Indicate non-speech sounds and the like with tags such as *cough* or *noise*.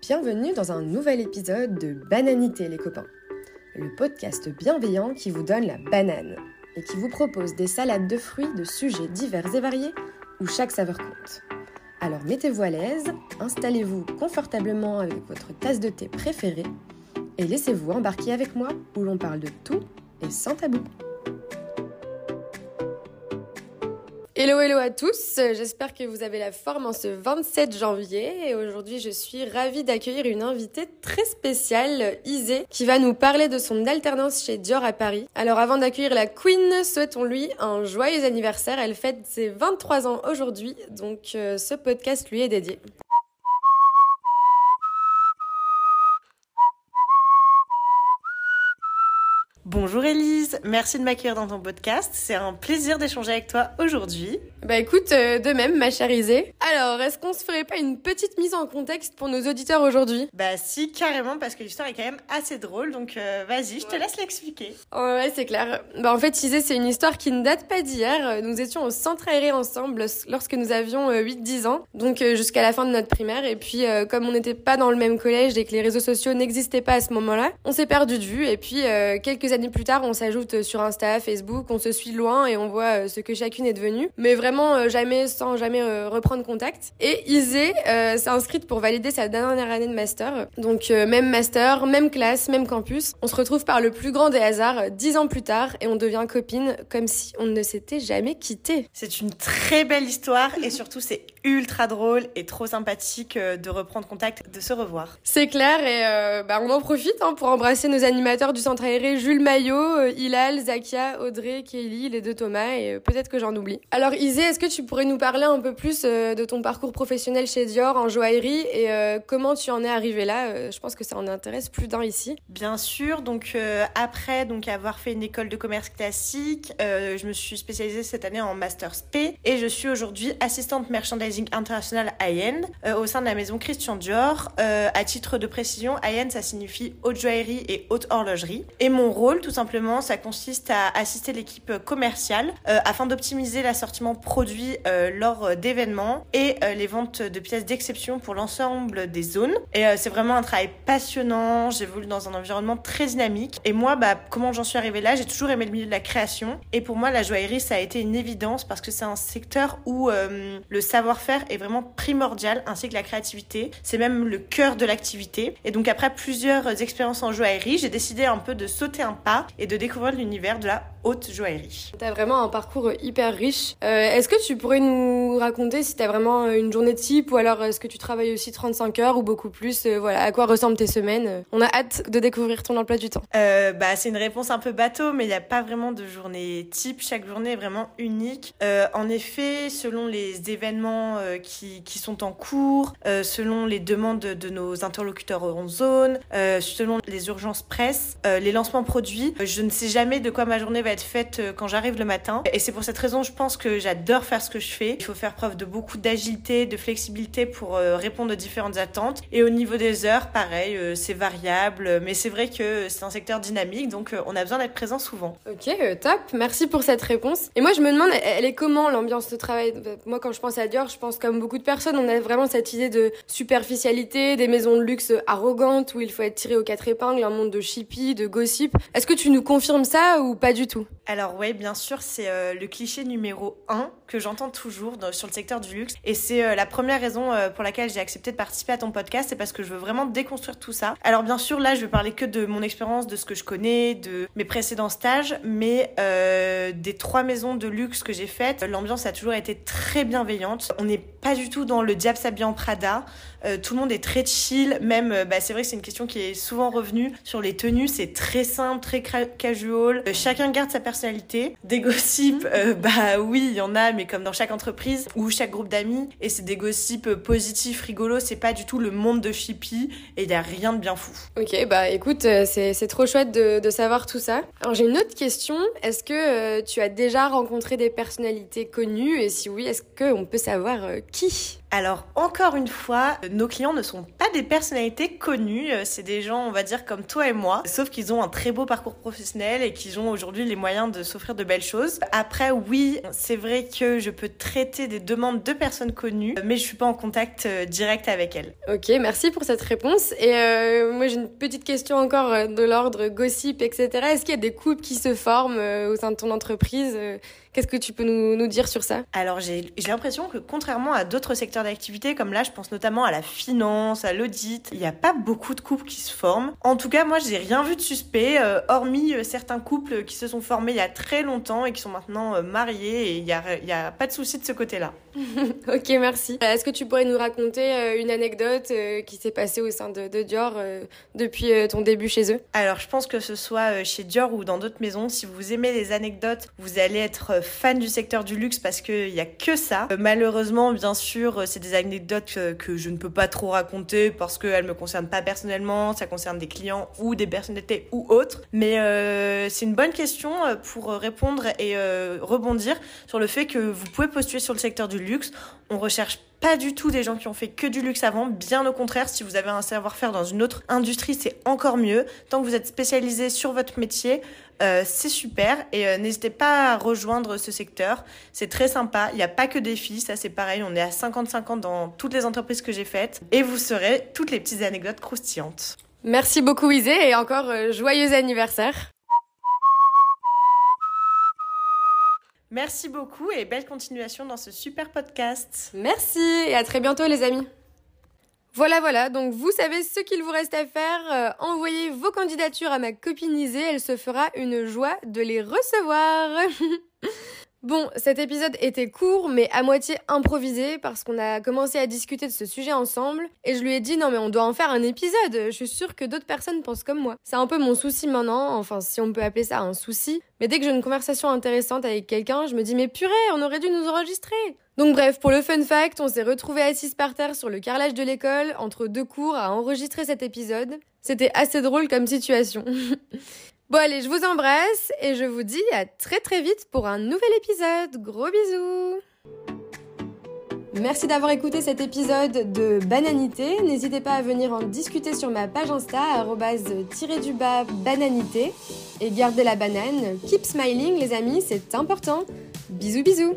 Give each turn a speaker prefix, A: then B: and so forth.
A: Bienvenue dans un nouvel épisode de Bananité les copains, le podcast bienveillant qui vous donne la banane et qui vous propose des salades de fruits de sujets divers et variés où chaque saveur compte. Alors mettez-vous à l'aise, installez-vous confortablement avec votre tasse de thé préférée et laissez-vous embarquer avec moi où l'on parle de tout et sans tabou. Hello hello à tous, j'espère que vous avez la forme en ce 27 janvier et aujourd'hui je suis ravie d'accueillir une invitée très spéciale, Isée, qui va nous parler de son alternance chez Dior à Paris. Alors avant d'accueillir la Queen, souhaitons-lui un joyeux anniversaire, elle fête ses 23 ans aujourd'hui, donc euh, ce podcast lui est dédié.
B: Bonjour Elise, merci de m'accueillir dans ton podcast. C'est un plaisir d'échanger avec toi aujourd'hui.
A: Bah écoute, euh, de même, ma chère Isée. Alors, est-ce qu'on se ferait pas une petite mise en contexte pour nos auditeurs aujourd'hui?
B: Bah si, carrément, parce que l'histoire est quand même assez drôle, donc euh, vas-y, je te laisse l'expliquer.
A: ouais, c'est clair. Bah en fait, Isée, c'est une histoire qui ne date pas d'hier. Nous étions au centre aéré ensemble lorsque nous avions 8-10 euh, ans, donc jusqu'à la fin de notre primaire. Et puis, comme on n'était pas dans le même collège et que les réseaux sociaux n'existaient pas à ce moment-là, on s'est perdu de vue. Et puis, quelques années plus tard, on s'ajoute sur Insta, Facebook, on se suit loin et on voit euh, ce que chacune est devenue. Mais vraiment euh, jamais sans jamais euh, reprendre contact. Et Isée s'est inscrite pour valider sa dernière année de master. Donc même master, même classe, même campus. On se retrouve par le plus grand des hasards dix ans plus tard et on devient copine comme si on ne s'était jamais quitté.
B: C'est une très belle histoire et surtout c'est ultra drôle et trop sympathique de reprendre contact, de se revoir.
A: C'est clair et bah, on en profite hein, pour embrasser nos animateurs du centre aéré Jules Maillot, euh, Hilal, Zakia, Audrey, Kelly, les deux Thomas et euh, peut-être que j'en oublie. Alors Isée, est-ce que tu pourrais nous parler un peu plus euh, de ton parcours professionnel chez Dior en joaillerie et comment tu en es arrivée là? Je pense que ça en intéresse plus d'un ici.
B: Bien sûr, donc après donc avoir fait une école de commerce classique, je me suis spécialisée cette année en master SP et je suis aujourd'hui assistante merchandising international high-end au sein de la maison Christian Dior. à titre de précision, high-end ça signifie haute joaillerie et haute horlogerie. Et mon rôle tout simplement, ça consiste à assister l'équipe commerciale euh, afin d'optimiser l'assortiment produit euh, lors d'événements et euh, les ventes de pièces d'exception pour l'ensemble des zones. Et c'est vraiment un travail passionnant. J'évolue dans un environnement très dynamique. Et moi, bah, comment j'en suis arrivée là? J'ai toujours aimé le milieu de la création. Et pour moi, la joaillerie, ça a été une évidence parce que c'est un secteur où le savoir-faire est vraiment primordial, ainsi que la créativité. C'est même le cœur de l'activité. Et donc après plusieurs expériences en joaillerie, j'ai décidé un peu de sauter un pas et de découvrir l'univers de la haute joaillerie.
A: T'as vraiment un parcours hyper riche. Euh, est-ce que tu pourrais nous raconter si t'as vraiment une journée type ou alors est-ce que tu travailles aussi 35 heures ou beaucoup plus euh, Voilà, à quoi ressemblent tes semaines On a hâte de découvrir ton emploi du temps.
B: Euh, bah, c'est une réponse un peu bateau, mais il n'y a pas vraiment de journée type. Chaque journée est vraiment unique. en effet, selon les événements qui, qui, sont en cours, selon les demandes de, de nos interlocuteurs en zone, selon les urgences presse, les lancements produits je ne sais jamais de quoi ma journée va être faite euh, quand j'arrive le matin. Et c'est pour cette raison, je pense que j'adore faire ce que je fais. Il faut faire preuve de beaucoup d'agilité, de flexibilité pour euh, répondre aux différentes attentes. Et au niveau des heures, pareil, euh, c'est variable. Mais c'est vrai que c'est un secteur dynamique, donc on a besoin d'être présent souvent.
A: Ok, top. Merci pour cette réponse. Et moi, je me demande, elle est comment l'ambiance de travail? Moi, quand je pense à Dior, je pense comme beaucoup de personnes, on a vraiment cette idée de superficialité, des maisons de luxe arrogantes où il faut être tiré aux quatre épingles, un monde de chippie, de gossip. Est-ce que tu nous confirmes ça ou pas du tout?
B: Alors ouais, bien sûr, c'est euh, le cliché numéro 1 que j'entends toujours sur le secteur du luxe. Et c'est euh, la première raison euh, pour laquelle j'ai accepté de participer à ton podcast, c'est parce que je veux vraiment déconstruire tout ça. Alors bien sûr, là, je vais parler que de mon expérience, de ce que je connais, de mes précédents stages, mais des trois maisons de luxe que j'ai faites, l'ambiance a toujours été très bienveillante. On n'est pas du tout dans le diable Prada. tout le monde est très chill. Même, bah, c'est vrai que c'est une question qui est souvent revenue sur les tenues. C'est très simple, très casual. Chacun garde sa personnalité. Des gossips, euh, bah oui, il y en a, mais comme dans chaque entreprise ou chaque groupe d'amis. Et c'est des gossips euh, positifs, rigolos. C'est pas du tout le monde de Chippy et il y a rien de bien fou.
A: Ok, bah écoute, c'est trop chouette de, de, savoir tout ça. Alors j'ai une autre question. Est-ce que tu as déjà rencontré des personnalités connues? Et si oui, est-ce qu'on peut savoir qui?
B: Alors encore une fois, nos clients ne sont pas des personnalités connues, c'est des gens, on va dire, comme toi et moi, sauf qu'ils ont un très beau parcours professionnel et qu'ils ont aujourd'hui les moyens de s'offrir de belles choses. Après, oui, c'est vrai que je peux traiter des demandes de personnes connues, mais je suis pas en contact euh, direct avec elles.
A: Ok, merci pour cette réponse. Et euh, moi, j'ai une petite question encore euh, de l'ordre gossip, etc. Est-ce qu'il y a des couples qui se forment au sein de ton entreprise Qu'est-ce que tu peux nous, nous dire sur ça?
B: Alors j'ai l'impression que contrairement à d'autres secteurs d'activité, comme là je pense notamment à la finance, à l'audit, il n'y a pas beaucoup de couples qui se forment. En tout cas moi j'ai rien vu de suspect, euh, hormis euh, certains couples qui se sont formés il y a très longtemps et qui sont maintenant euh, mariés et il n'y a, y a pas de souci de ce côté-là. *laughs*
A: ok merci. Est-ce que tu pourrais nous raconter une anecdote qui s'est passée au sein de, de Dior depuis ton début chez eux?
B: Alors je pense que ce soit chez Dior ou dans d'autres maisons, si vous aimez les anecdotes, vous allez être fan du secteur du luxe parce qu'il n'y a que ça. Malheureusement, bien sûr, c'est des anecdotes que je ne peux pas trop raconter parce qu'elles me concernent pas personnellement, ça concerne des clients ou des personnalités ou autres. Mais euh, c'est une bonne question pour répondre et rebondir sur le fait que vous pouvez postuler sur le secteur du luxe. On recherche pas du tout des gens qui ont fait que du luxe avant, bien au contraire, si vous avez un savoir-faire dans une autre industrie, c'est encore mieux. Tant que vous êtes spécialisé sur votre métier, euh, c'est super et euh, n'hésitez pas à rejoindre ce secteur. C'est très sympa. Il n'y a pas que des filles, ça c'est pareil. On est à 50-50 dans toutes les entreprises que j'ai faites et vous serez toutes les petites anecdotes croustillantes.
A: Merci beaucoup Isée et encore euh, joyeux anniversaire.
B: Merci beaucoup et belle continuation dans ce super podcast.
A: Merci et à très bientôt les amis. Voilà, voilà, donc vous savez ce qu'il vous reste à faire. Euh, envoyez vos candidatures à ma copine Isée, elle se fera une joie de les recevoir. *laughs* Bon, cet épisode était court, mais à moitié improvisé, parce qu'on a commencé à discuter de ce sujet ensemble, et je lui ai dit non mais on doit en faire un épisode, je suis sûre que d'autres personnes pensent comme moi. C'est un peu mon souci maintenant, enfin si on peut appeler ça un souci, mais dès que j'ai une conversation intéressante avec quelqu'un, je me dis mais purée, on aurait dû nous enregistrer donc bref, pour le fun fact, on s'est retrouvés assis par terre sur le carrelage de l'école, entre deux cours, à enregistrer cet épisode. C'était assez drôle comme situation. *laughs* Bon allez, je vous embrasse et je vous dis à très très vite pour un nouvel épisode. Gros bisous Merci d'avoir écouté cet épisode de Bananité. N'hésitez pas à venir en discuter sur ma page Insta, du bas bananité. Et gardez la banane. Keep smiling les amis, c'est important. Bisous bisous